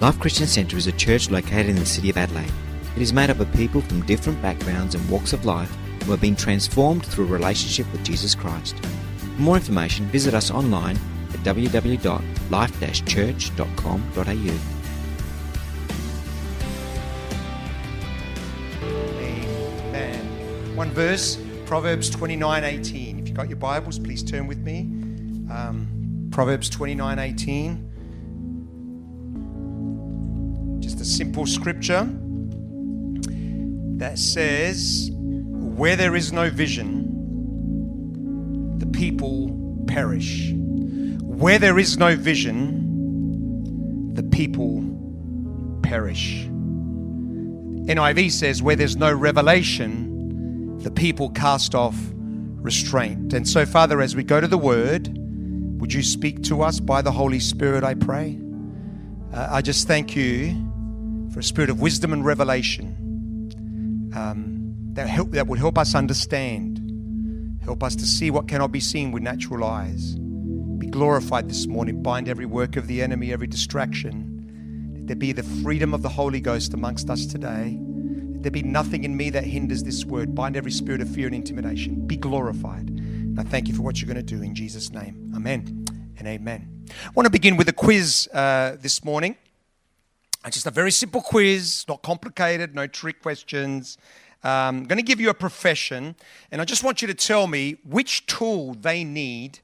Life Christian Centre is a church located in the city of Adelaide. It is made up of people from different backgrounds and walks of life who have been transformed through a relationship with Jesus Christ. For more information, visit us online at www.life-church.com.au. Amen. One verse, Proverbs 29 18. If you've got your Bibles, please turn with me. Um, Proverbs 29 18. Simple scripture that says, Where there is no vision, the people perish. Where there is no vision, the people perish. NIV says, Where there's no revelation, the people cast off restraint. And so, Father, as we go to the Word, would you speak to us by the Holy Spirit, I pray? Uh, I just thank you for a spirit of wisdom and revelation um, that, help, that will help us understand, help us to see what cannot be seen with natural eyes. Be glorified this morning. Bind every work of the enemy, every distraction. Let there be the freedom of the Holy Ghost amongst us today. Let there be nothing in me that hinders this word. Bind every spirit of fear and intimidation. Be glorified. And I thank you for what you're going to do in Jesus' name. Amen and amen. I want to begin with a quiz uh, this morning. It's just a very simple quiz, not complicated, no trick questions. Um, I'm going to give you a profession, and I just want you to tell me which tool they need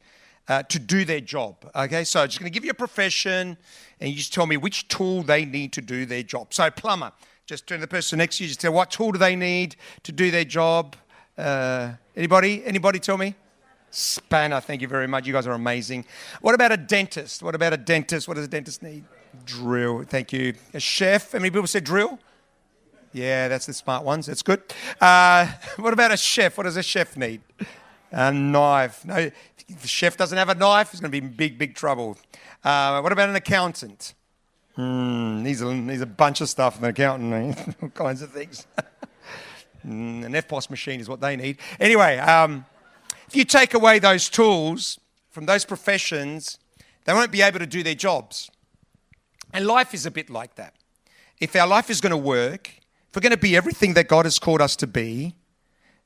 uh, to do their job. Okay, so I'm just going to give you a profession, and you just tell me which tool they need to do their job. So, plumber, just turn to the person next to you, just tell what tool do they need to do their job. Uh, anybody? Anybody tell me? Spanner, thank you very much. You guys are amazing. What about a dentist? What about a dentist? What does a dentist need? Drill, thank you. A chef, how many people said drill? Yeah, that's the smart ones. That's good. Uh, what about a chef? What does a chef need? A knife. No, if the chef doesn't have a knife, he's going to be big, big trouble. Uh, what about an accountant? Hmm, needs, a, needs a bunch of stuff, an accountant, all kinds of things. mm, an EFTPOS machine is what they need. Anyway, um, if you take away those tools from those professions, they won't be able to do their jobs. And life is a bit like that. If our life is going to work, if we're going to be everything that God has called us to be,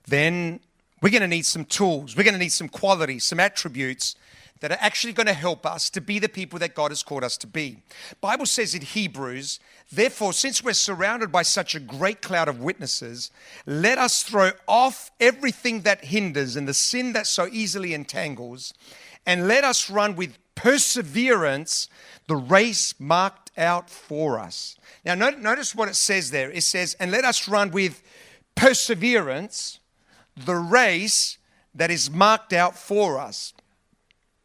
then we're going to need some tools. We're going to need some qualities, some attributes that are actually going to help us to be the people that God has called us to be. Bible says in Hebrews, therefore since we're surrounded by such a great cloud of witnesses, let us throw off everything that hinders and the sin that so easily entangles, and let us run with perseverance the race marked out for us. Now notice what it says there. It says, and let us run with perseverance the race that is marked out for us.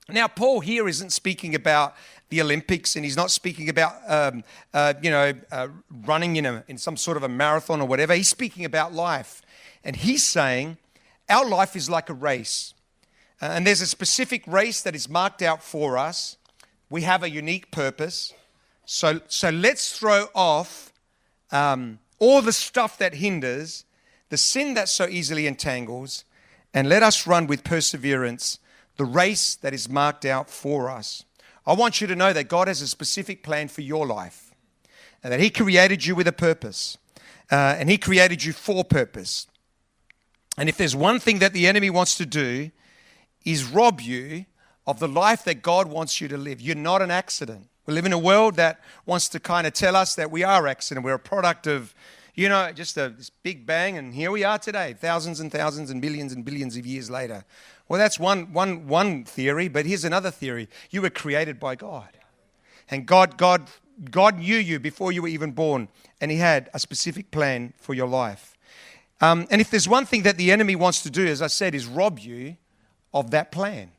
Now, Paul here isn't speaking about the Olympics, and he's not speaking about, um, uh, you know, uh, running in, a, in some sort of a marathon or whatever. He's speaking about life. And he's saying our life is like a race. Uh, and there's a specific race that is marked out for us. We have a unique purpose. So, so let's throw off um, all the stuff that hinders, the sin that so easily entangles, and let us run with perseverance the race that is marked out for us. I want you to know that God has a specific plan for your life and that He created you with a purpose uh, and He created you for purpose. And if there's one thing that the enemy wants to do, is rob you of the life that God wants you to live. You're not an accident. We live in a world that wants to kind of tell us that we are accident. We're a product of, you know, just a, this big bang, and here we are today, thousands and thousands and billions and billions of years later. Well, that's one, one, one theory, but here's another theory. You were created by God. And God, God, God knew you before you were even born, and He had a specific plan for your life. Um, and if there's one thing that the enemy wants to do, as I said, is rob you of that plan,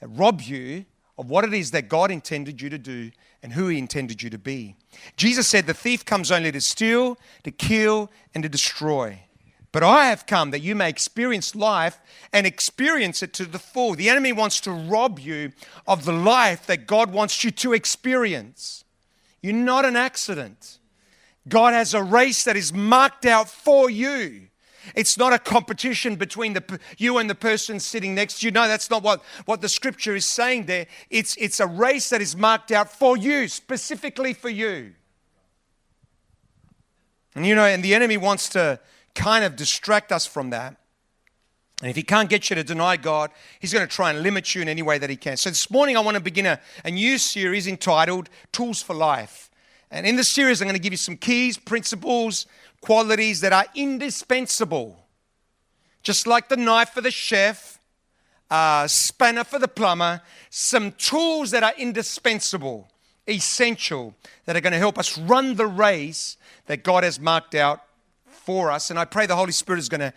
that rob you of what it is that God intended you to do and who He intended you to be. Jesus said, The thief comes only to steal, to kill, and to destroy. But I have come that you may experience life and experience it to the full. The enemy wants to rob you of the life that God wants you to experience. You're not an accident. God has a race that is marked out for you. It's not a competition between the, you and the person sitting next to you. No, that's not what, what the scripture is saying there. It's, it's a race that is marked out for you, specifically for you. And you know, and the enemy wants to kind of distract us from that. And if he can't get you to deny God, he's going to try and limit you in any way that he can. So this morning, I want to begin a, a new series entitled Tools for Life. And in this series, I'm going to give you some keys, principles, qualities that are indispensable. Just like the knife for the chef, uh, spanner for the plumber, some tools that are indispensable, essential, that are going to help us run the race that God has marked out for us. And I pray the Holy Spirit is going to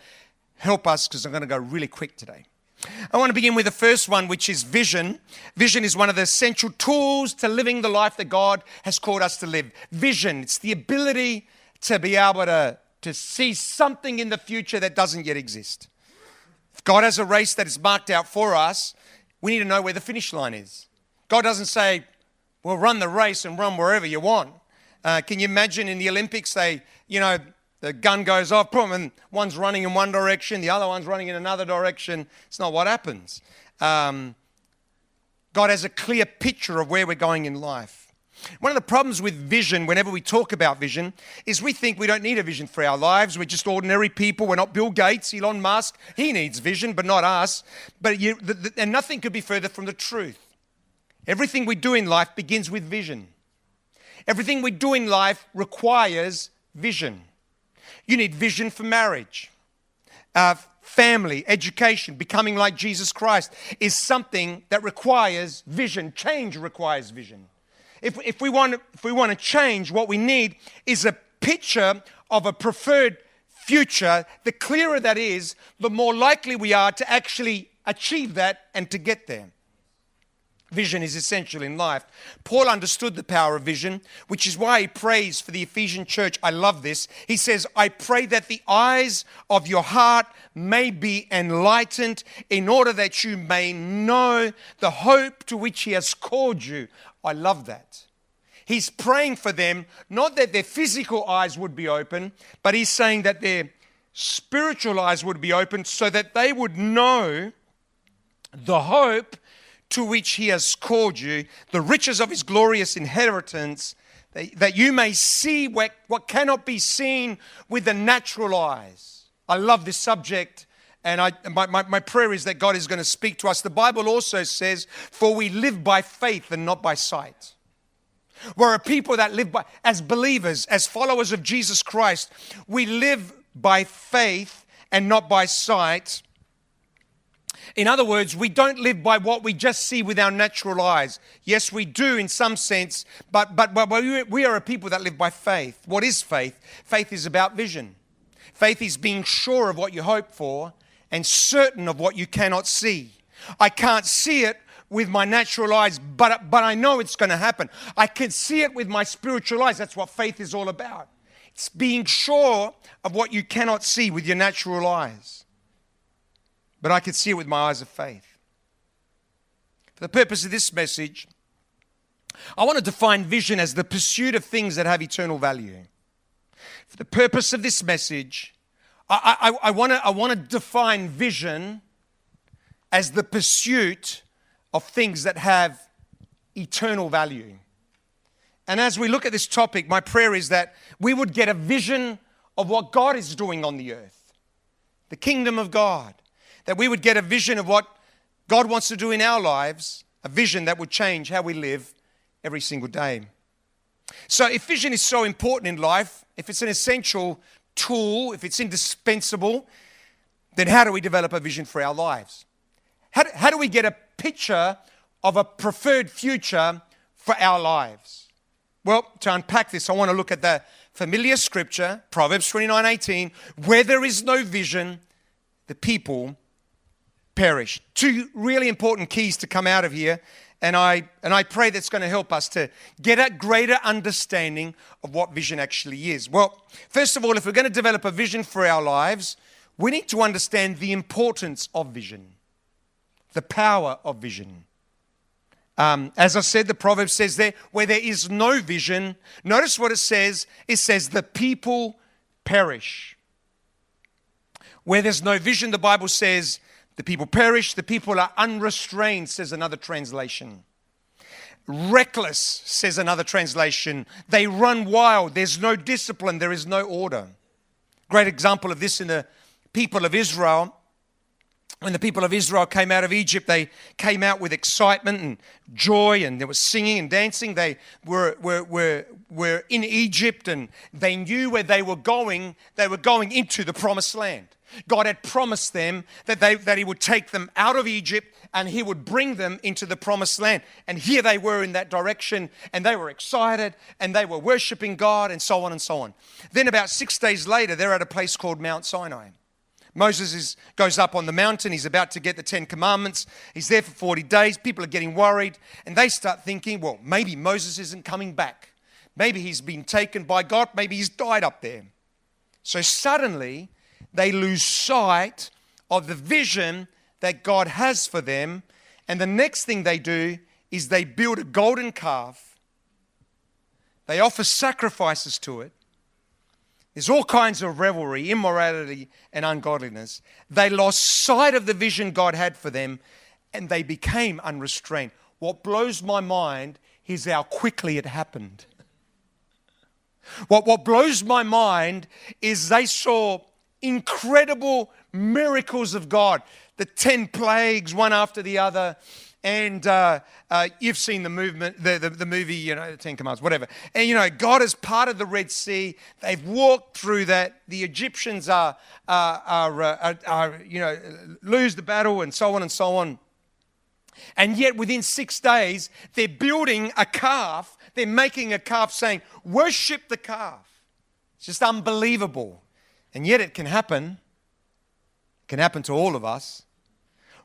help us because I'm going to go really quick today. I want to begin with the first one, which is vision. Vision is one of the essential tools to living the life that God has called us to live. Vision, it's the ability to be able to, to see something in the future that doesn't yet exist. If God has a race that is marked out for us, we need to know where the finish line is. God doesn't say, well, run the race and run wherever you want. Uh, can you imagine in the Olympics, they, you know, the gun goes off, boom, and one's running in one direction, the other one's running in another direction. It's not what happens. Um, God has a clear picture of where we're going in life. One of the problems with vision, whenever we talk about vision, is we think we don't need a vision for our lives. We're just ordinary people. We're not Bill Gates, Elon Musk. He needs vision, but not us. But you, the, the, and nothing could be further from the truth. Everything we do in life begins with vision. Everything we do in life requires vision. You need vision for marriage. Uh, family, education, becoming like Jesus Christ is something that requires vision. Change requires vision. If, if, we want, if we want to change, what we need is a picture of a preferred future. The clearer that is, the more likely we are to actually achieve that and to get there. Vision is essential in life. Paul understood the power of vision, which is why he prays for the Ephesian church. I love this. He says, I pray that the eyes of your heart may be enlightened in order that you may know the hope to which he has called you. I love that. He's praying for them, not that their physical eyes would be open, but he's saying that their spiritual eyes would be open so that they would know the hope to which he has called you, the riches of his glorious inheritance, that, that you may see what, what cannot be seen with the natural eyes. I love this subject. And I, my, my, my prayer is that God is going to speak to us. The Bible also says, For we live by faith and not by sight. We're a people that live by, as believers, as followers of Jesus Christ, we live by faith and not by sight. In other words, we don't live by what we just see with our natural eyes. Yes, we do in some sense, but, but, but we are a people that live by faith. What is faith? Faith is about vision. Faith is being sure of what you hope for and certain of what you cannot see. I can't see it with my natural eyes, but, but I know it's going to happen. I can see it with my spiritual eyes. That's what faith is all about. It's being sure of what you cannot see with your natural eyes but I can see it with my eyes of faith. For the purpose of this message, I want to define vision as the pursuit of things that have eternal value. For the purpose of this message, I, I, I, want, to, define vision as the pursuit of things that have eternal value. And as we look at this topic, my prayer is that we would get a vision of what God is doing on the earth, the kingdom of God that we would get a vision of what God wants to do in our lives, a vision that would change how we live every single day. So, if vision is so important in life, if it's an essential tool, if it's indispensable, then how do we develop a vision for our lives? How do, how do we get a picture of a preferred future for our lives? Well, to unpack this, I want to look at the familiar scripture, Proverbs 29 18. Where there is no vision, the people perish. Two really important keys to come out of here. And I, and I pray that's going to help us to get a greater understanding of what vision actually is. Well, first of all, if we're going to develop a vision for our lives, we need to understand the importance of vision, the power of vision. Um, as I said, the proverb says there, where there is no vision, notice what it says. It says, the people perish. Where there's no vision, the Bible says the people perish, the people are unrestrained, says another translation. Reckless, says another translation. They run wild. There's no discipline, there is no order. Great example of this in the people of Israel when the people of Israel came out of Egypt, they came out with excitement and joy, and there was singing and dancing. They were, were, were, were in Egypt and they knew where they were going. They were going into the promised land. God had promised them that, they, that He would take them out of Egypt and He would bring them into the promised land. And here they were in that direction, and they were excited and they were worshiping God, and so on and so on. Then, about six days later, they're at a place called Mount Sinai. Moses is, goes up on the mountain. He's about to get the Ten Commandments. He's there for 40 days. People are getting worried. And they start thinking, well, maybe Moses isn't coming back. Maybe he's been taken by God. Maybe he's died up there. So suddenly, they lose sight of the vision that God has for them. And the next thing they do is they build a golden calf. They offer sacrifices to it. There's all kinds of revelry, immorality, and ungodliness. They lost sight of the vision God had for them and they became unrestrained. What blows my mind is how quickly it happened. What, what blows my mind is they saw incredible miracles of God, the 10 plagues, one after the other. And uh, uh, you've seen the movement, the, the, the, movie, you know, the Ten Commandments, whatever. And you know, God is part of the Red Sea. They've walked through that. The Egyptians are, are, are, uh, are, are you know, lose the battle and so on and so on. And yet, within six days, they're building a calf. They're making a calf saying, Worship the calf. It's just unbelievable. And yet, it can happen. It can happen to all of us.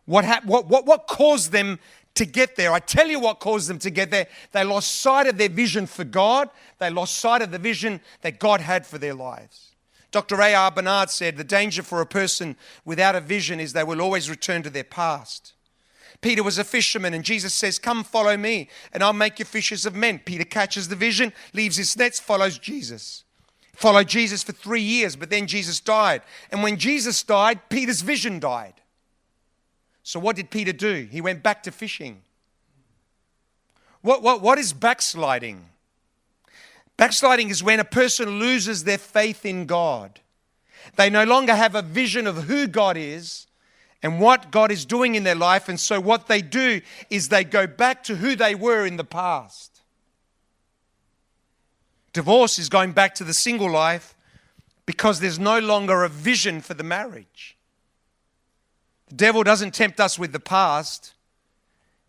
What, ha- what, what, what caused them to get there? I tell you what caused them to get there. They lost sight of their vision for God, they lost sight of the vision that God had for their lives. Dr. A.R. Bernard said the danger for a person without a vision is they will always return to their past. Peter was a fisherman, and Jesus says, Come follow me, and I'll make you fishers of men. Peter catches the vision, leaves his nets, follows Jesus. Followed Jesus for three years, but then Jesus died. And when Jesus died, Peter's vision died. So, what did Peter do? He went back to fishing. What, what, what is backsliding? Backsliding is when a person loses their faith in God. They no longer have a vision of who God is and what God is doing in their life. And so, what they do is they go back to who they were in the past. Divorce is going back to the single life because there's no longer a vision for the marriage. The devil doesn't tempt us with the past,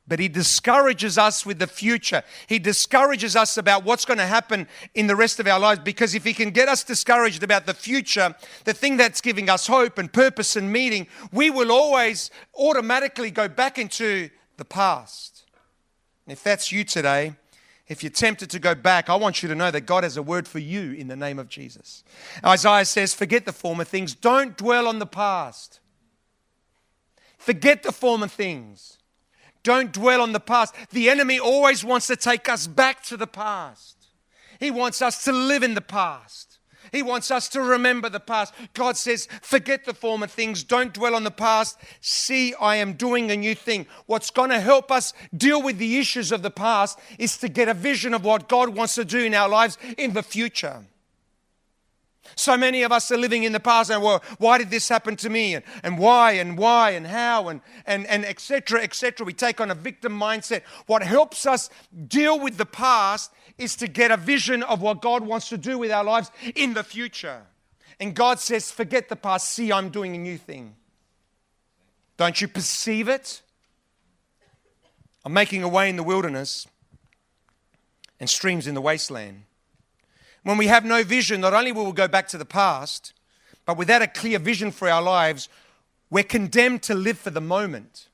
but he discourages us with the future. He discourages us about what's going to happen in the rest of our lives because if he can get us discouraged about the future, the thing that's giving us hope and purpose and meaning, we will always automatically go back into the past. And if that's you today, if you're tempted to go back, I want you to know that God has a word for you in the name of Jesus. Isaiah says, Forget the former things, don't dwell on the past. Forget the former things. Don't dwell on the past. The enemy always wants to take us back to the past. He wants us to live in the past. He wants us to remember the past. God says, forget the former things. Don't dwell on the past. See, I am doing a new thing. What's going to help us deal with the issues of the past is to get a vision of what God wants to do in our lives in the future. So many of us are living in the past and well, why did this happen to me? And, and why and why and how and and and etc. etc. We take on a victim mindset. What helps us deal with the past is to get a vision of what God wants to do with our lives in the future. And God says, forget the past, see I'm doing a new thing. Don't you perceive it? I'm making a way in the wilderness and streams in the wasteland. When we have no vision, not only will we go back to the past, but without a clear vision for our lives, we're condemned to live for the moment.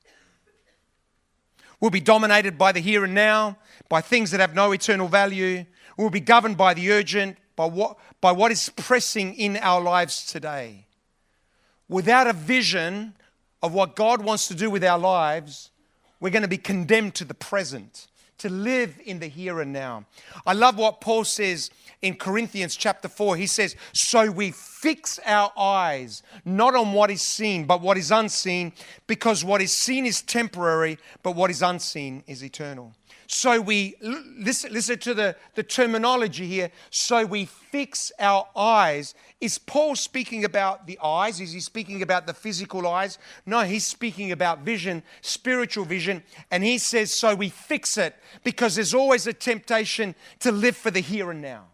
We'll be dominated by the here and now, by things that have no eternal value. We'll be governed by the urgent, by what, by what is pressing in our lives today. Without a vision of what God wants to do with our lives, we're going to be condemned to the present to live in the here and now. I love what Paul says in Corinthians chapter 4. He says, So we fix our eyes not on what is seen, but what is unseen, because what is seen is temporary, but what is unseen is eternal. So we, listen, listen to the, the terminology here. So we fix our eyes. Is Paul speaking about the eyes? Is he speaking about the physical eyes? No, he's speaking about vision, spiritual vision. And he says, so we fix it because there's always a temptation to live for the here and now.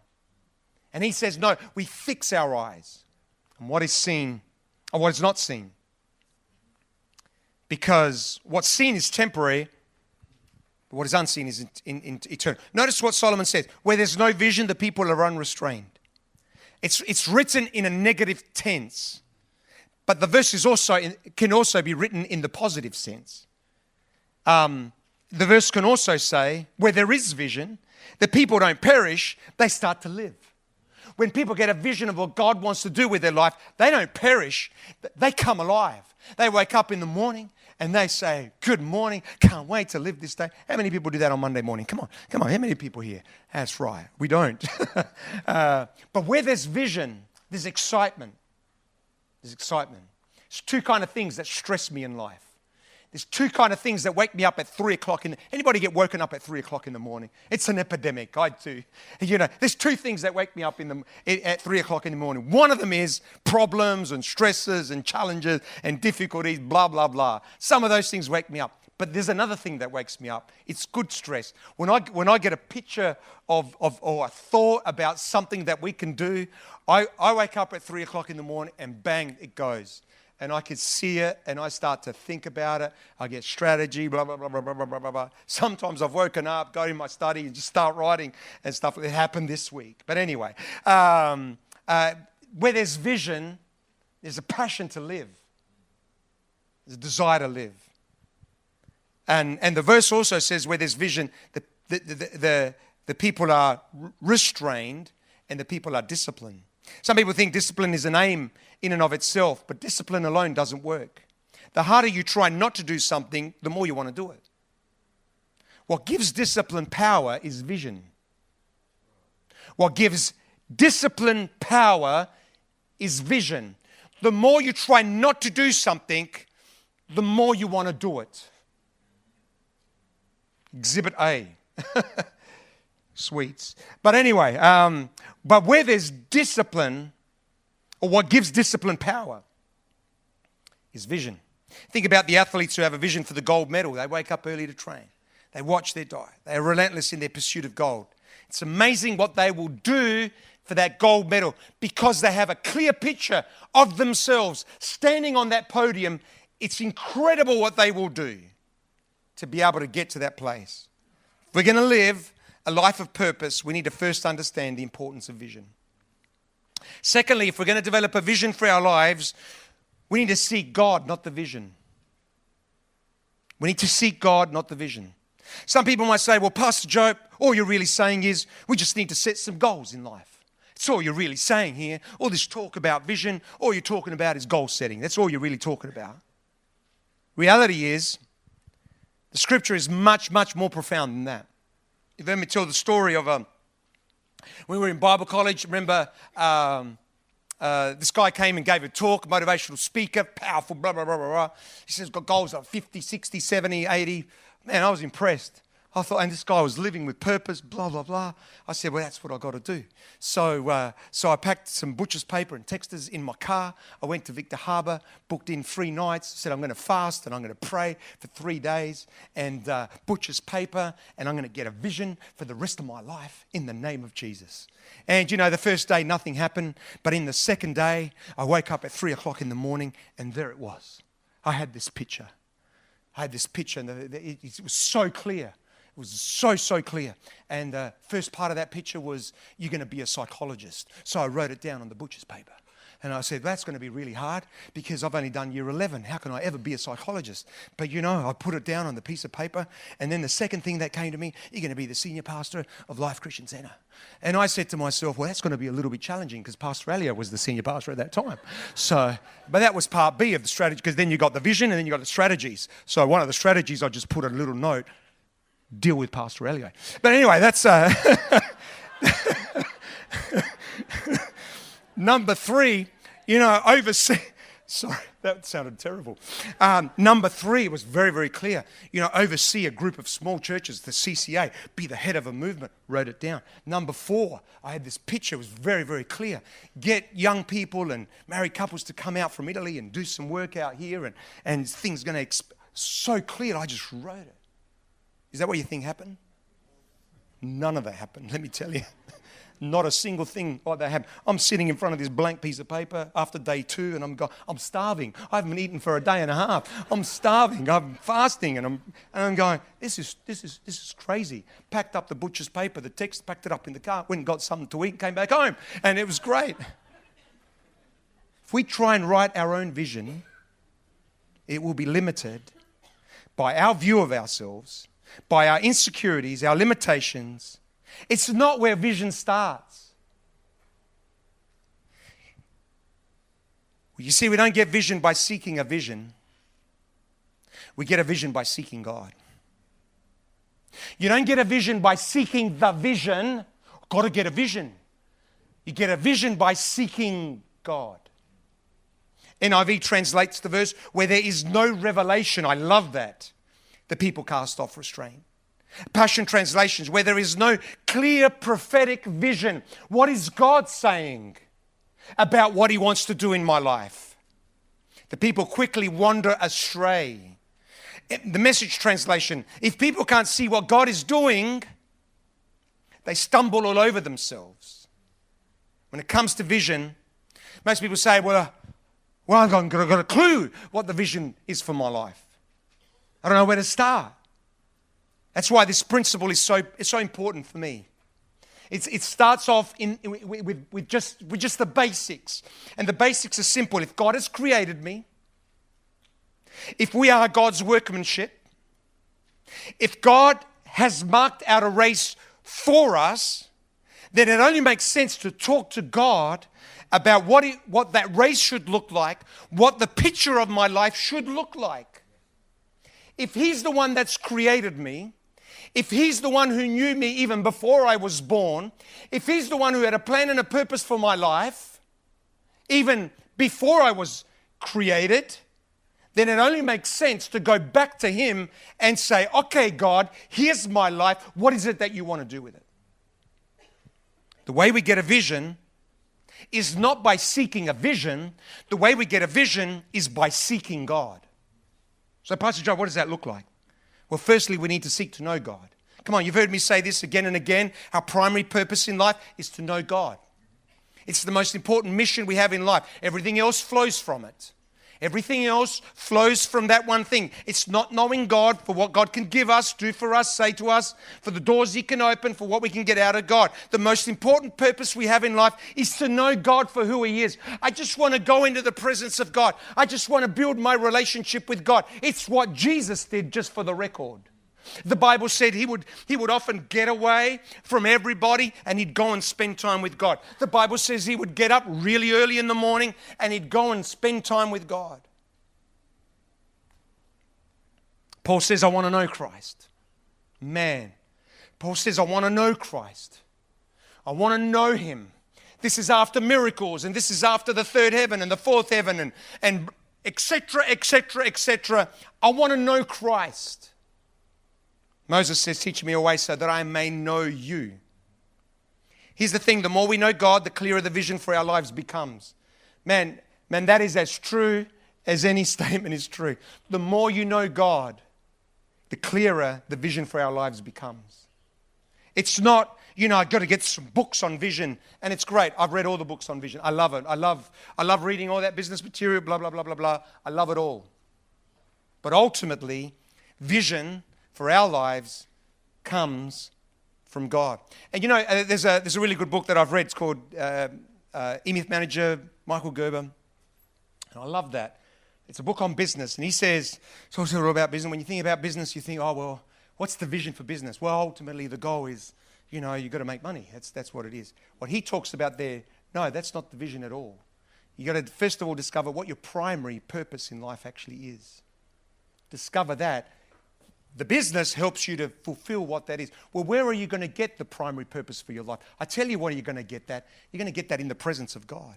And he says, no, we fix our eyes on what is seen or what is not seen. Because what's seen is temporary but what is unseen is in, in, in eternal. Notice what Solomon says where there's no vision, the people are unrestrained. It's, it's written in a negative tense, but the verse is also in, can also be written in the positive sense. Um, the verse can also say, where there is vision, the people don't perish, they start to live. When people get a vision of what God wants to do with their life, they don't perish, they come alive. They wake up in the morning, and they say, Good morning, can't wait to live this day. How many people do that on Monday morning? Come on, come on, how many people here? That's right, we don't. uh, but where there's vision, there's excitement. There's excitement. It's two kind of things that stress me in life. There's two kind of things that wake me up at three o'clock in anybody get woken up at three o'clock in the morning? It's an epidemic. I do. You know, there's two things that wake me up in the, at three o'clock in the morning. One of them is problems and stresses and challenges and difficulties, blah, blah, blah. Some of those things wake me up. But there's another thing that wakes me up. It's good stress. When I, when I get a picture of, of or a thought about something that we can do, I, I wake up at three o'clock in the morning and bang, it goes and I could see it and I start to think about it. I get strategy, blah, blah, blah, blah, blah, blah, blah, blah. Sometimes I've woken up, go in my study and just start writing and stuff. It happened this week. But anyway, um, uh, where there's vision, there's a passion to live, there's a desire to live. And, and the verse also says where there's vision, the, the, the, the, the people are restrained and the people are disciplined. Some people think discipline is an aim in and of itself, but discipline alone doesn't work. The harder you try not to do something, the more you want to do it. What gives discipline power is vision. What gives discipline power is vision. The more you try not to do something, the more you want to do it. Exhibit A. Sweets. But anyway, um, but where there's discipline, or what gives discipline power, is vision. Think about the athletes who have a vision for the gold medal. They wake up early to train, they watch their diet, they are relentless in their pursuit of gold. It's amazing what they will do for that gold medal because they have a clear picture of themselves standing on that podium. It's incredible what they will do to be able to get to that place. We're going to live a life of purpose, we need to first understand the importance of vision. Secondly, if we're going to develop a vision for our lives, we need to seek God, not the vision. We need to seek God, not the vision. Some people might say, well, Pastor Joe, all you're really saying is we just need to set some goals in life. That's all you're really saying here. All this talk about vision, all you're talking about is goal setting. That's all you're really talking about. Reality is, the scripture is much, much more profound than that. Let me tell the story of um, when we were in Bible college. Remember, um, uh, this guy came and gave a talk, motivational speaker, powerful, blah, blah, blah, blah, blah. He says, got goals like 50, 60, 70, 80. Man, I was impressed. I thought, and this guy was living with purpose, blah, blah, blah. I said, well, that's what i got to do. So, uh, so I packed some butcher's paper and texters in my car. I went to Victor Harbor, booked in three nights, said, I'm going to fast and I'm going to pray for three days and uh, butcher's paper, and I'm going to get a vision for the rest of my life in the name of Jesus. And you know, the first day, nothing happened. But in the second day, I woke up at three o'clock in the morning, and there it was. I had this picture. I had this picture, and it was so clear. It was so, so clear. And the first part of that picture was, You're going to be a psychologist. So I wrote it down on the butcher's paper. And I said, That's going to be really hard because I've only done year 11. How can I ever be a psychologist? But you know, I put it down on the piece of paper. And then the second thing that came to me, You're going to be the senior pastor of Life Christian Center. And I said to myself, Well, that's going to be a little bit challenging because Pastor Elio was the senior pastor at that time. So, but that was part B of the strategy because then you got the vision and then you got the strategies. So, one of the strategies, I just put a little note deal with Pastor Elio. But anyway, that's uh, number three. You know, oversee. Sorry, that sounded terrible. Um, number three was very, very clear. You know, oversee a group of small churches, the CCA, be the head of a movement. Wrote it down. Number four, I had this picture. It was very, very clear. Get young people and married couples to come out from Italy and do some work out here, and and things going to exp- so clear. I just wrote it. Is that what you think happened? None of that happened. Let me tell you. Not a single thing like that happened. I'm sitting in front of this blank piece of paper after day two, and I'm go, I'm starving. I haven't eaten for a day and a half. I'm starving. I'm fasting, and I'm and I'm going. This is this is this is crazy. Packed up the butcher's paper, the text, packed it up in the car, went and got something to eat, came back home, and it was great. If we try and write our own vision, it will be limited by our view of ourselves, by our insecurities, our limitations it's not where vision starts. You see, we don't get vision by seeking a vision, we get a vision by seeking God. You don't get a vision by seeking the vision, got to get a vision. You get a vision by seeking God. NIV translates the verse where there is no revelation. I love that. The people cast off restraint. Passion translations, where there is no clear prophetic vision. What is God saying about what He wants to do in my life? The people quickly wander astray. The message translation, if people can't see what God is doing, they stumble all over themselves. When it comes to vision, most people say, well, uh, well, I've got, got a clue what the vision is for my life. I don't know where to start. That's why this principle is so, it's so important for me. It's, it starts off in, with, with, just, with just the basics. And the basics are simple. If God has created me, if we are God's workmanship, if God has marked out a race for us, then it only makes sense to talk to God about what, it, what that race should look like, what the picture of my life should look like. If He's the one that's created me, if He's the one who knew me even before I was born, if He's the one who had a plan and a purpose for my life, even before I was created, then it only makes sense to go back to Him and say, Okay, God, here's my life. What is it that you want to do with it? The way we get a vision is not by seeking a vision, the way we get a vision is by seeking God. So, Pastor John, what does that look like? Well, firstly, we need to seek to know God. Come on, you've heard me say this again and again. Our primary purpose in life is to know God. It's the most important mission we have in life. Everything else flows from it. Everything else flows from that one thing. It's not knowing God for what God can give us, do for us, say to us, for the doors He can open, for what we can get out of God. The most important purpose we have in life is to know God for who He is. I just want to go into the presence of God. I just want to build my relationship with God. It's what Jesus did, just for the record. The Bible said he would, he would often get away from everybody and he'd go and spend time with God. The Bible says he would get up really early in the morning and he'd go and spend time with God. Paul says, I want to know Christ. Man. Paul says, I want to know Christ. I want to know him. This is after miracles and this is after the third heaven and the fourth heaven and, and etc., etc., etc. I want to know Christ. Moses says, Teach me a way so that I may know you. Here's the thing the more we know God, the clearer the vision for our lives becomes. Man, man, that is as true as any statement is true. The more you know God, the clearer the vision for our lives becomes. It's not, you know, I've got to get some books on vision, and it's great. I've read all the books on vision. I love it. I love, I love reading all that business material, blah, blah, blah, blah, blah. I love it all. But ultimately, vision for our lives comes from God. And you know, uh, there's a, there's a really good book that I've read. It's called uh, uh, E-Myth Manager, Michael Gerber. And I love that. It's a book on business. And he says, it's also all about business. When you think about business, you think, oh, well, what's the vision for business? Well, ultimately, the goal is, you know, you've got to make money. That's, that's what it is. What he talks about there, no, that's not the vision at all. You've got to, first of all, discover what your primary purpose in life actually is. Discover that The business helps you to fulfill what that is. Well, where are you going to get the primary purpose for your life? I tell you where you're going to get that. You're going to get that in the presence of God.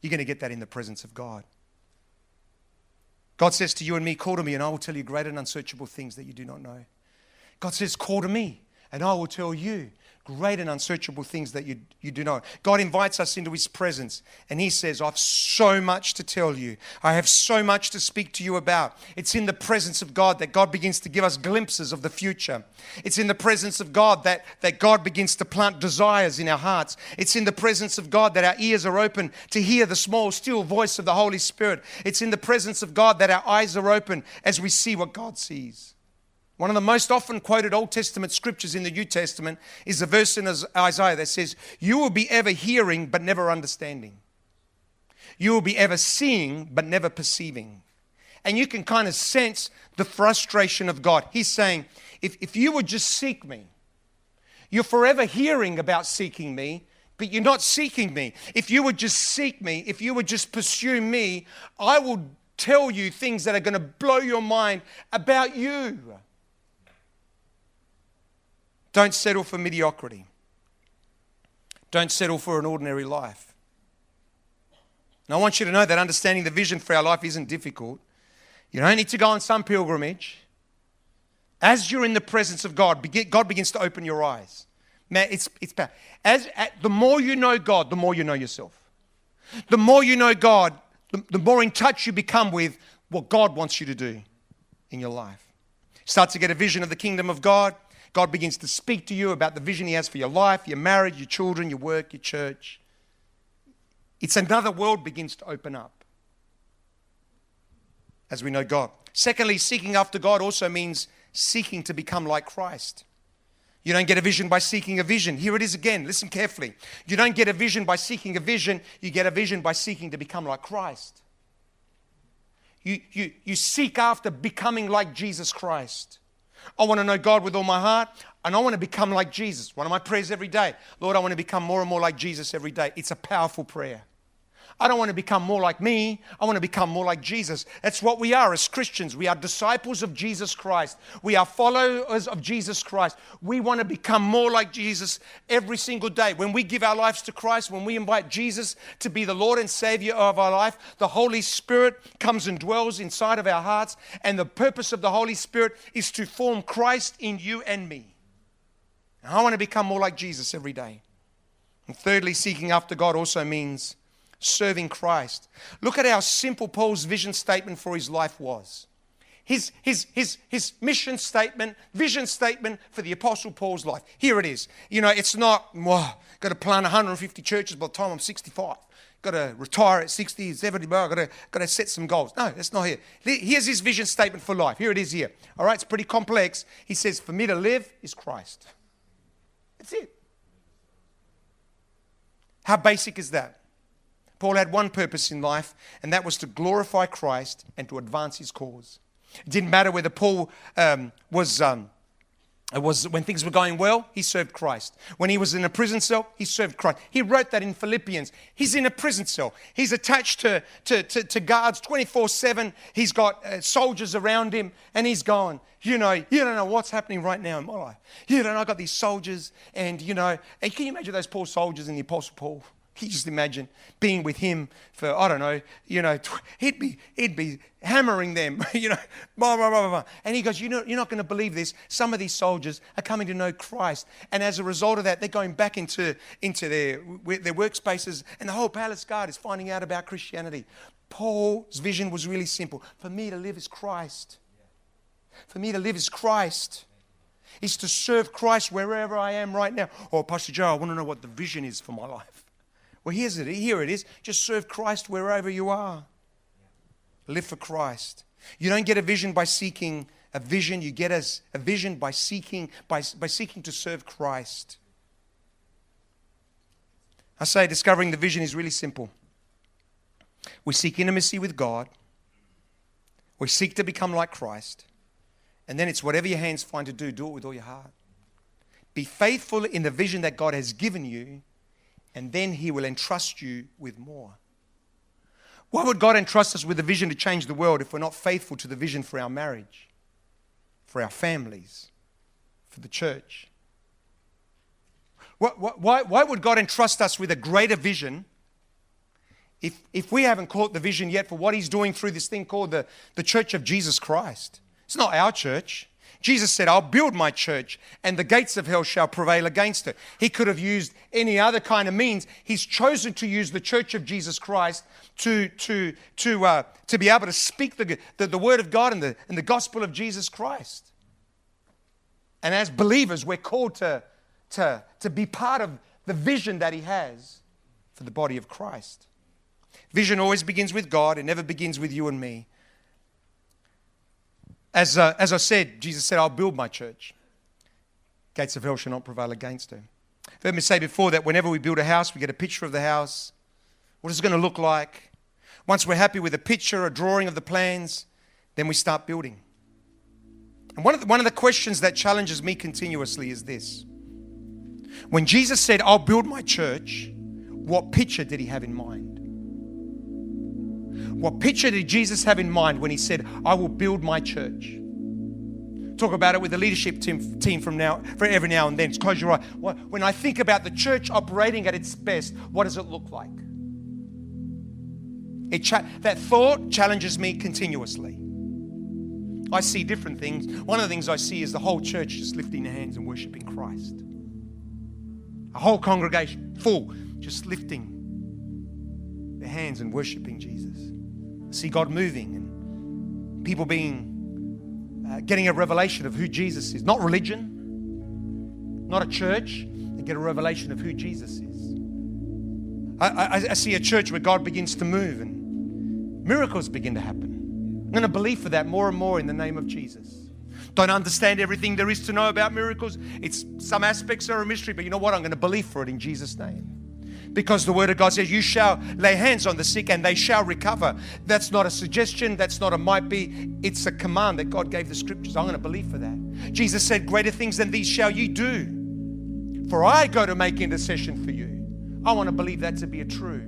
You're going to get that in the presence of God. God says to you and me, Call to me, and I will tell you great and unsearchable things that you do not know. God says, Call to me, and I will tell you great and unsearchable things that you, you do not. God invites us into His presence, and He says, I've so much to tell you. I have so much to speak to you about. It's in the presence of God that God begins to give us glimpses of the future. It's in the presence of God that, that God begins to plant desires in our hearts. It's in the presence of God that our ears are open to hear the small, still voice of the Holy Spirit. It's in the presence of God that our eyes are open as we see what God sees. One of the most often quoted Old Testament scriptures in the New Testament is a verse in Isaiah that says, You will be ever hearing but never understanding. You will be ever seeing but never perceiving. And you can kind of sense the frustration of God. He's saying, If, if you would just seek me, you're forever hearing about seeking me, but you're not seeking me. If you would just seek me, if you would just pursue me, I will tell you things that are going to blow your mind about you. Don't settle for mediocrity. Don't settle for an ordinary life. And I want you to know that understanding the vision for our life isn't difficult. You don't need to go on some pilgrimage. As you're in the presence of God, God begins to open your eyes. Man, it's, it's As, the more you know God, the more you know yourself. The more you know God, the, the more in touch you become with what God wants you to do in your life. Start to get a vision of the kingdom of God. God begins to speak to you about the vision He has for your life, your marriage, your children, your work, your church. It's another world begins to open up as we know God. Secondly, seeking after God also means seeking to become like Christ. You don't get a vision by seeking a vision. Here it is again. Listen carefully. You don't get a vision by seeking a vision. You get a vision by seeking to become like Christ. You, you, you seek after becoming like Jesus Christ. I want to know God with all my heart, and I want to become like Jesus. One of my prayers every day Lord, I want to become more and more like Jesus every day. It's a powerful prayer. I don't want to become more like me. I want to become more like Jesus. That's what we are as Christians. We are disciples of Jesus Christ. We are followers of Jesus Christ. We want to become more like Jesus every single day. When we give our lives to Christ, when we invite Jesus to be the Lord and Savior of our life, the Holy Spirit comes and dwells inside of our hearts. And the purpose of the Holy Spirit is to form Christ in you and me. And I want to become more like Jesus every day. And thirdly, seeking after God also means serving Christ. Look at how simple Paul's vision statement for his life was. His, his, his, his mission statement, vision statement for the Apostle Paul's life. Here it is. You know, it's not, got to plant 150 churches by the time I'm 65. Got to retire at 60, 70, got to, got to set some goals. No, that's not here. Here's his vision statement for life. Here it is here. All right, it's pretty complex. He says, For me to live is Christ. That's it. How basic is that? Paul had one purpose in life, and that was to glorify Christ and to advance his cause. It didn't matter whether Paul um, was. Um, was when things were going well, he served Christ. When he was in a prison cell, he served Christ. He wrote that in Philippians. He's in a prison cell. He's attached to, to, to, to guards 24 7. He's got uh, soldiers around him, and he's going, you know, you don't know what's happening right now in my life. You don't know, I've got these soldiers, and you know, and can you imagine those poor soldiers in the Apostle Paul? Can you just imagine being with him for, I don't know, you know, he'd be, he'd be hammering them, you know, blah, blah, blah, blah. And he goes, you know, You're not going to believe this. Some of these soldiers are coming to know Christ. And as a result of that, they're going back into, into their, their workspaces, and the whole palace guard is finding out about Christianity. Paul's vision was really simple. For me to live is Christ. For me to live is Christ. Is to serve Christ wherever I am right now. Oh, Pastor Joe, I want to know what the vision is for my life. Well, here's it. Here it is. Just serve Christ wherever you are. Live for Christ. You don't get a vision by seeking a vision. You get a, a vision by seeking, by, by seeking to serve Christ. I say discovering the vision is really simple. We seek intimacy with God. We seek to become like Christ. And then it's whatever your hands find to do, do it with all your heart. Be faithful in the vision that God has given you and then He will entrust you with more. Why would God entrust us with a vision to change the world if we're not faithful to the vision for our marriage, for our families, for the church. Why, why would God entrust us with a greater vision if, if we haven't caught the vision yet for what He's doing through this thing called the, the Church of Jesus Christ? It's not our church. Jesus said, I'll build my church and the gates of hell shall prevail against it. He could have used any other kind of means. He's chosen to use the church of Jesus Christ to, to, to, uh, to be able to speak the, the, the word of God and the, and the gospel of Jesus Christ. And as believers, we're called to, to, to be part of the vision that He has for the body of Christ. Vision always begins with God, it never begins with you and me. As, uh, as I said, Jesus said, I'll build my church. Gates of hell shall not prevail against her. You've heard me say before that whenever we build a house, we get a picture of the house. What is it going to look like? Once we're happy with a picture, a drawing of the plans, then we start building. And one of the, one of the questions that challenges me continuously is this when Jesus said, I'll build my church, what picture did he have in mind? What picture did Jesus have in mind when he said, I will build my church? Talk about it with the leadership team, from now, for every now and then. Just close your eye. When I think about the church operating at its best, what does it look like? It cha- that thought challenges me continuously. I see different things. One of the things I see is the whole church just lifting their hands and worshiping Christ. A whole congregation full, just lifting their hands and worshiping Jesus. See God moving and people being uh, getting a revelation of who Jesus is. Not religion, not a church. They get a revelation of who Jesus is. I, I, I see a church where God begins to move and miracles begin to happen. I'm going to believe for that more and more in the name of Jesus. Don't understand everything there is to know about miracles. It's some aspects are a mystery, but you know what? I'm going to believe for it in Jesus' name. Because the word of God says, You shall lay hands on the sick and they shall recover. That's not a suggestion, that's not a might be, it's a command that God gave the scriptures. I'm going to believe for that. Jesus said, Greater things than these shall ye do. For I go to make intercession for you. I want to believe that to be a true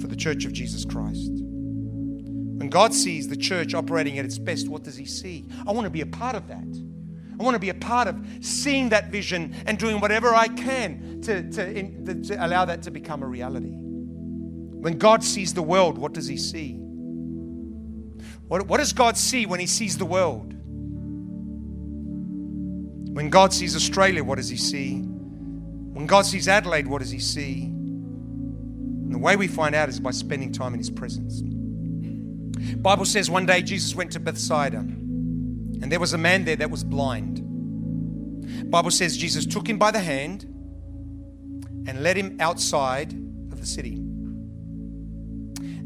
for the church of Jesus Christ. When God sees the church operating at its best, what does He see? I want to be a part of that. I want to be a part of seeing that vision and doing whatever I can to, to, to allow that to become a reality. When God sees the world, what does He see? What, what does God see when He sees the world? When God sees Australia, what does He see? When God sees Adelaide, what does He see? And the way we find out is by spending time in His presence. Bible says one day Jesus went to Bethsaida and there was a man there that was blind. Bible says Jesus took him by the hand and led him outside of the city.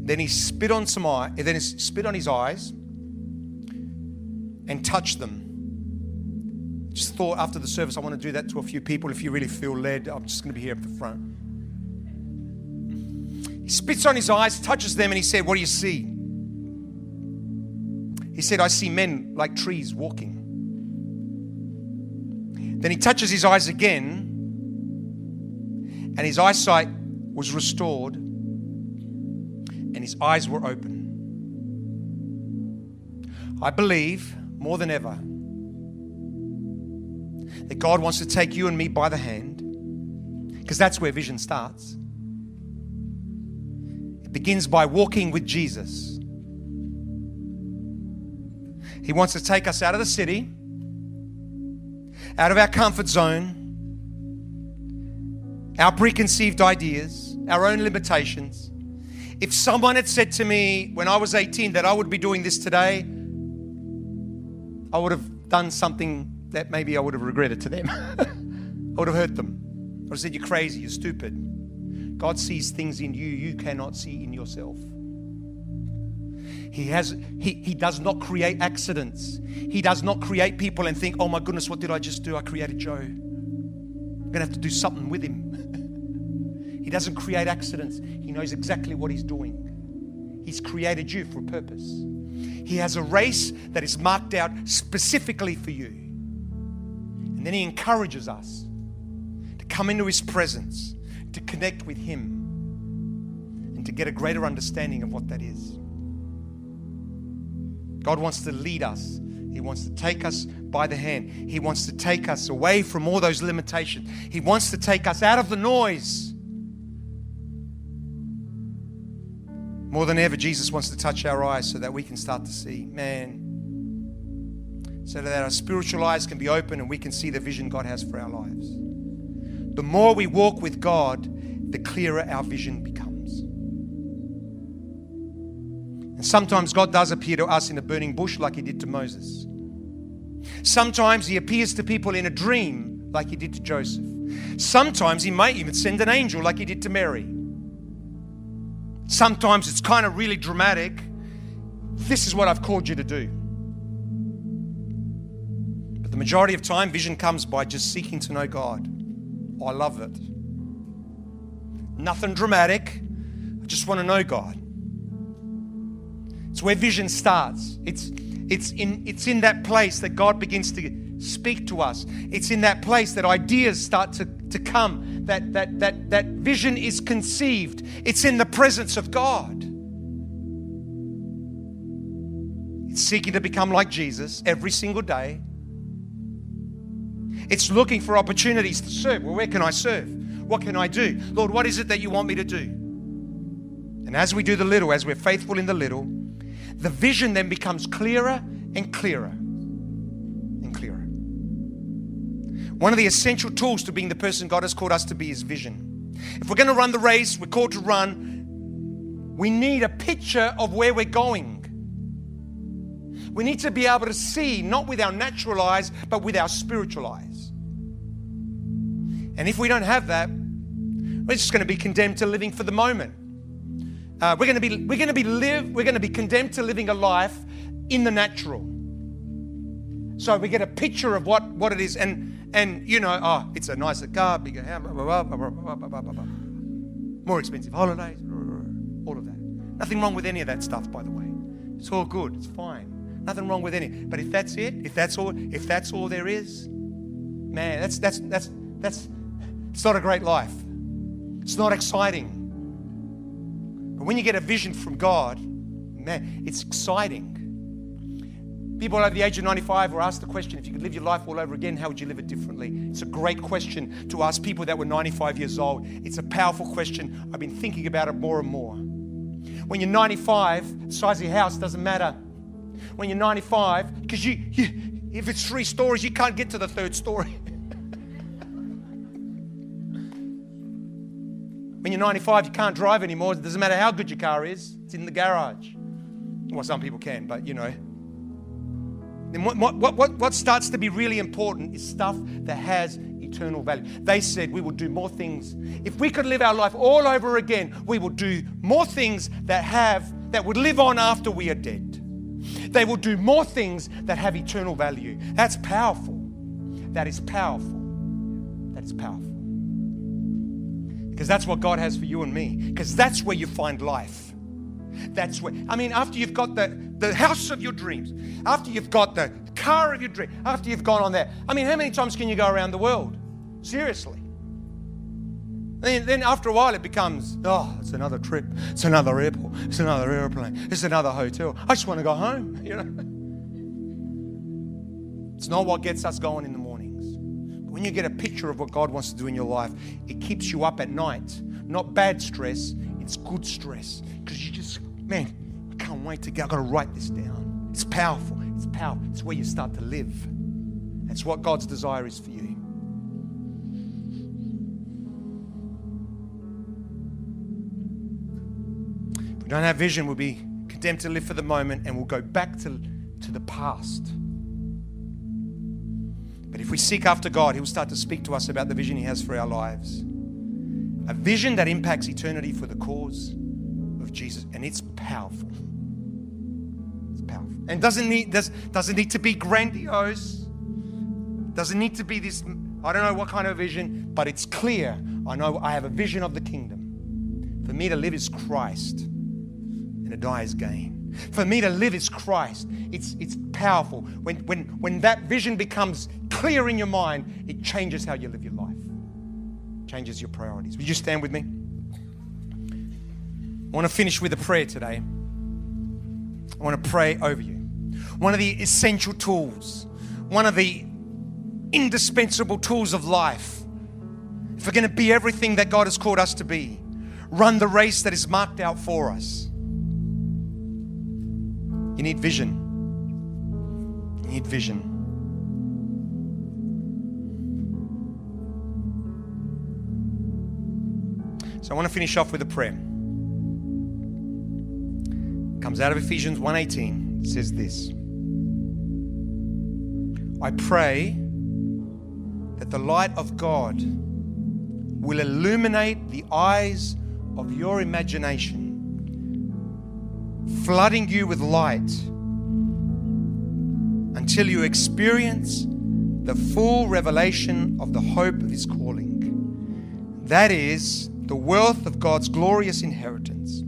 Then he spit on some eye, then he spit on his eyes and touched them. Just thought after the service, I want to do that to a few people. If you really feel led, I'm just going to be here at the front. He spits on his eyes, touches them, and he said, What do you see? He said, I see men like trees walking. Then he touches his eyes again, and his eyesight was restored, and his eyes were open. I believe more than ever that God wants to take you and me by the hand, because that's where vision starts. It begins by walking with Jesus. He wants to take us out of the city, out of our comfort zone, our preconceived ideas, our own limitations. If someone had said to me when I was 18 that I would be doing this today, I would have done something that maybe I would have regretted to them. I would have hurt them. I would have said, You're crazy, you're stupid. God sees things in you you cannot see in yourself. He, has, he, he does not create accidents. He does not create people and think, oh my goodness, what did I just do? I created Joe. I'm going to have to do something with him. he doesn't create accidents. He knows exactly what he's doing. He's created you for a purpose. He has a race that is marked out specifically for you. And then he encourages us to come into his presence, to connect with him, and to get a greater understanding of what that is. God wants to lead us He wants to take us by the hand. He wants to take us away from all those limitations. He wants to take us out of the noise. More than ever, Jesus wants to touch our eyes so that we can start to see, man, so that our spiritual eyes can be open and we can see the vision God has for our lives. The more we walk with God, the clearer our vision becomes. Sometimes God does appear to us in a burning bush like he did to Moses. Sometimes he appears to people in a dream like he did to Joseph. Sometimes he might even send an angel like he did to Mary. Sometimes it's kind of really dramatic. This is what I've called you to do. But the majority of time, vision comes by just seeking to know God. I love it. Nothing dramatic. I just want to know God. It's where vision starts. It's, it's, in, it's in that place that God begins to speak to us. It's in that place that ideas start to, to come, that, that, that, that vision is conceived. It's in the presence of God. It's seeking to become like Jesus every single day. It's looking for opportunities to serve. Well, where can I serve? What can I do? Lord, what is it that you want me to do? And as we do the little, as we're faithful in the little, the vision then becomes clearer and clearer and clearer. One of the essential tools to being the person God has called us to be is vision. If we're going to run the race, we're called to run, we need a picture of where we're going. We need to be able to see, not with our natural eyes, but with our spiritual eyes. And if we don't have that, we're just going to be condemned to living for the moment. Uh, we're going to be we're going to be live we're going to be condemned to living a life in the natural. So we get a picture of what what it is, and and you know, oh, it's a nicer car, bigger house, blah, blah, blah, more expensive holidays, all of that. Nothing wrong with any of that stuff, by the way. It's all good. It's fine. Nothing wrong with any. But if that's it, if that's all, if that's all there is, man, that's that's that's that's it's not a great life. It's not exciting. But when you get a vision from God, man, it's exciting. People over the age of 95 were asked the question if you could live your life all over again, how would you live it differently? It's a great question to ask people that were 95 years old. It's a powerful question. I've been thinking about it more and more. When you're 95, the size of your house doesn't matter when you're 95 because you, you, if it's three stories, you can't get to the third story. When you're 95, you can't drive anymore. It doesn't matter how good your car is, it's in the garage. Well, some people can, but you know. Then what, what, what, what starts to be really important is stuff that has eternal value. They said we will do more things. If we could live our life all over again, we will do more things that have that would live on after we are dead. They will do more things that have eternal value. That's powerful. That is powerful. That is powerful. Because that's what God has for you and me. Because that's where you find life. That's where, I mean, after you've got the, the house of your dreams, after you've got the car of your dream, after you've gone on there. I mean, how many times can you go around the world? Seriously. Then, then after a while, it becomes, oh, it's another trip. It's another airport. It's another airplane. It's another hotel. I just want to go home, you know. It's not what gets us going in the mornings. When you get a picture of what God wants to do in your life, it keeps you up at night. Not bad stress, it's good stress. Because you just, man, I can't wait to get, I've got to write this down. It's powerful. It's powerful. It's where you start to live. That's what God's desire is for you. If we don't have vision, we'll be condemned to live for the moment and we'll go back to, to the past. But if we seek after God, He'll start to speak to us about the vision He has for our lives. A vision that impacts eternity for the cause of Jesus. And it's powerful. It's powerful. And doesn't need, does, doesn't need to be grandiose. Doesn't need to be this, I don't know what kind of vision, but it's clear. I know I have a vision of the kingdom. For me to live is Christ and to die is gain. For me to live is Christ. It's, it's powerful. When, when, when that vision becomes clear in your mind, it changes how you live your life, changes your priorities. Would you stand with me? I want to finish with a prayer today. I want to pray over you. one of the essential tools, one of the indispensable tools of life. If we're going to be everything that God has called us to be, run the race that is marked out for us. You need vision. You need vision. So I want to finish off with a prayer. It comes out of Ephesians 1:18. It says this. I pray that the light of God will illuminate the eyes of your imagination, flooding you with light until you experience the full revelation of the hope of His calling. That is the wealth of God's glorious inheritance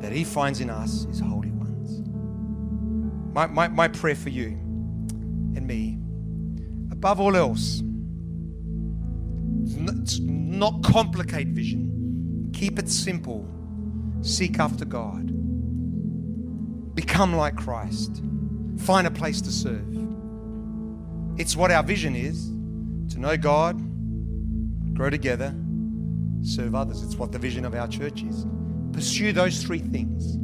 that He finds in us, His holy ones. My, my, my prayer for you and me, above all else, it's not complicate vision. Keep it simple. Seek after God. Become like Christ. Find a place to serve. It's what our vision is to know God, grow together, serve others. It's what the vision of our church is. Pursue those three things,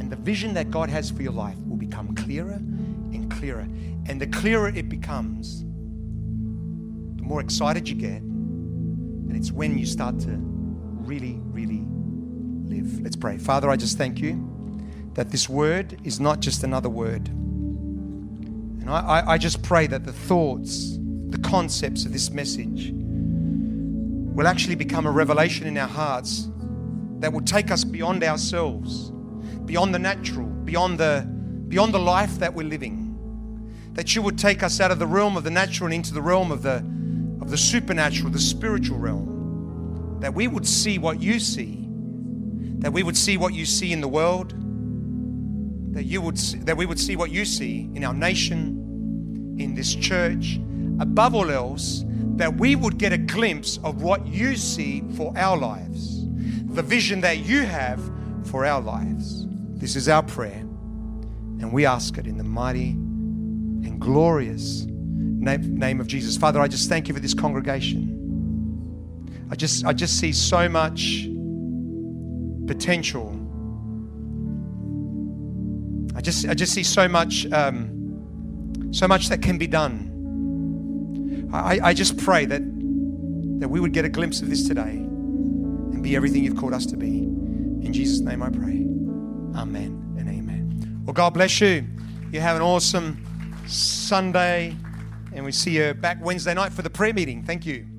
and the vision that God has for your life will become clearer and clearer. And the clearer it becomes, the more excited you get, and it's when you start to really, really live. Let's pray. Father, I just thank you that this word is not just another word. And I, I, I just pray that the thoughts, the concepts of this message will actually become a revelation in our hearts that will take us beyond ourselves, beyond the natural, beyond the, beyond the life that we're living. That you would take us out of the realm of the natural and into the realm of the, of the supernatural, the spiritual realm. That we would see what you see. That we would see what you see in the world. That, you would see, that we would see what you see in our nation, in this church. Above all else, that we would get a glimpse of what you see for our lives, the vision that you have for our lives. This is our prayer, and we ask it in the mighty and glorious name, name of Jesus. Father, I just thank you for this congregation. I just, I just see so much potential. I just, I just see so much, um, so much that can be done. I, I just pray that, that we would get a glimpse of this today and be everything you've called us to be. In Jesus' name I pray. Amen and amen. Well, God bless you. You have an awesome Sunday, and we see you back Wednesday night for the prayer meeting. Thank you.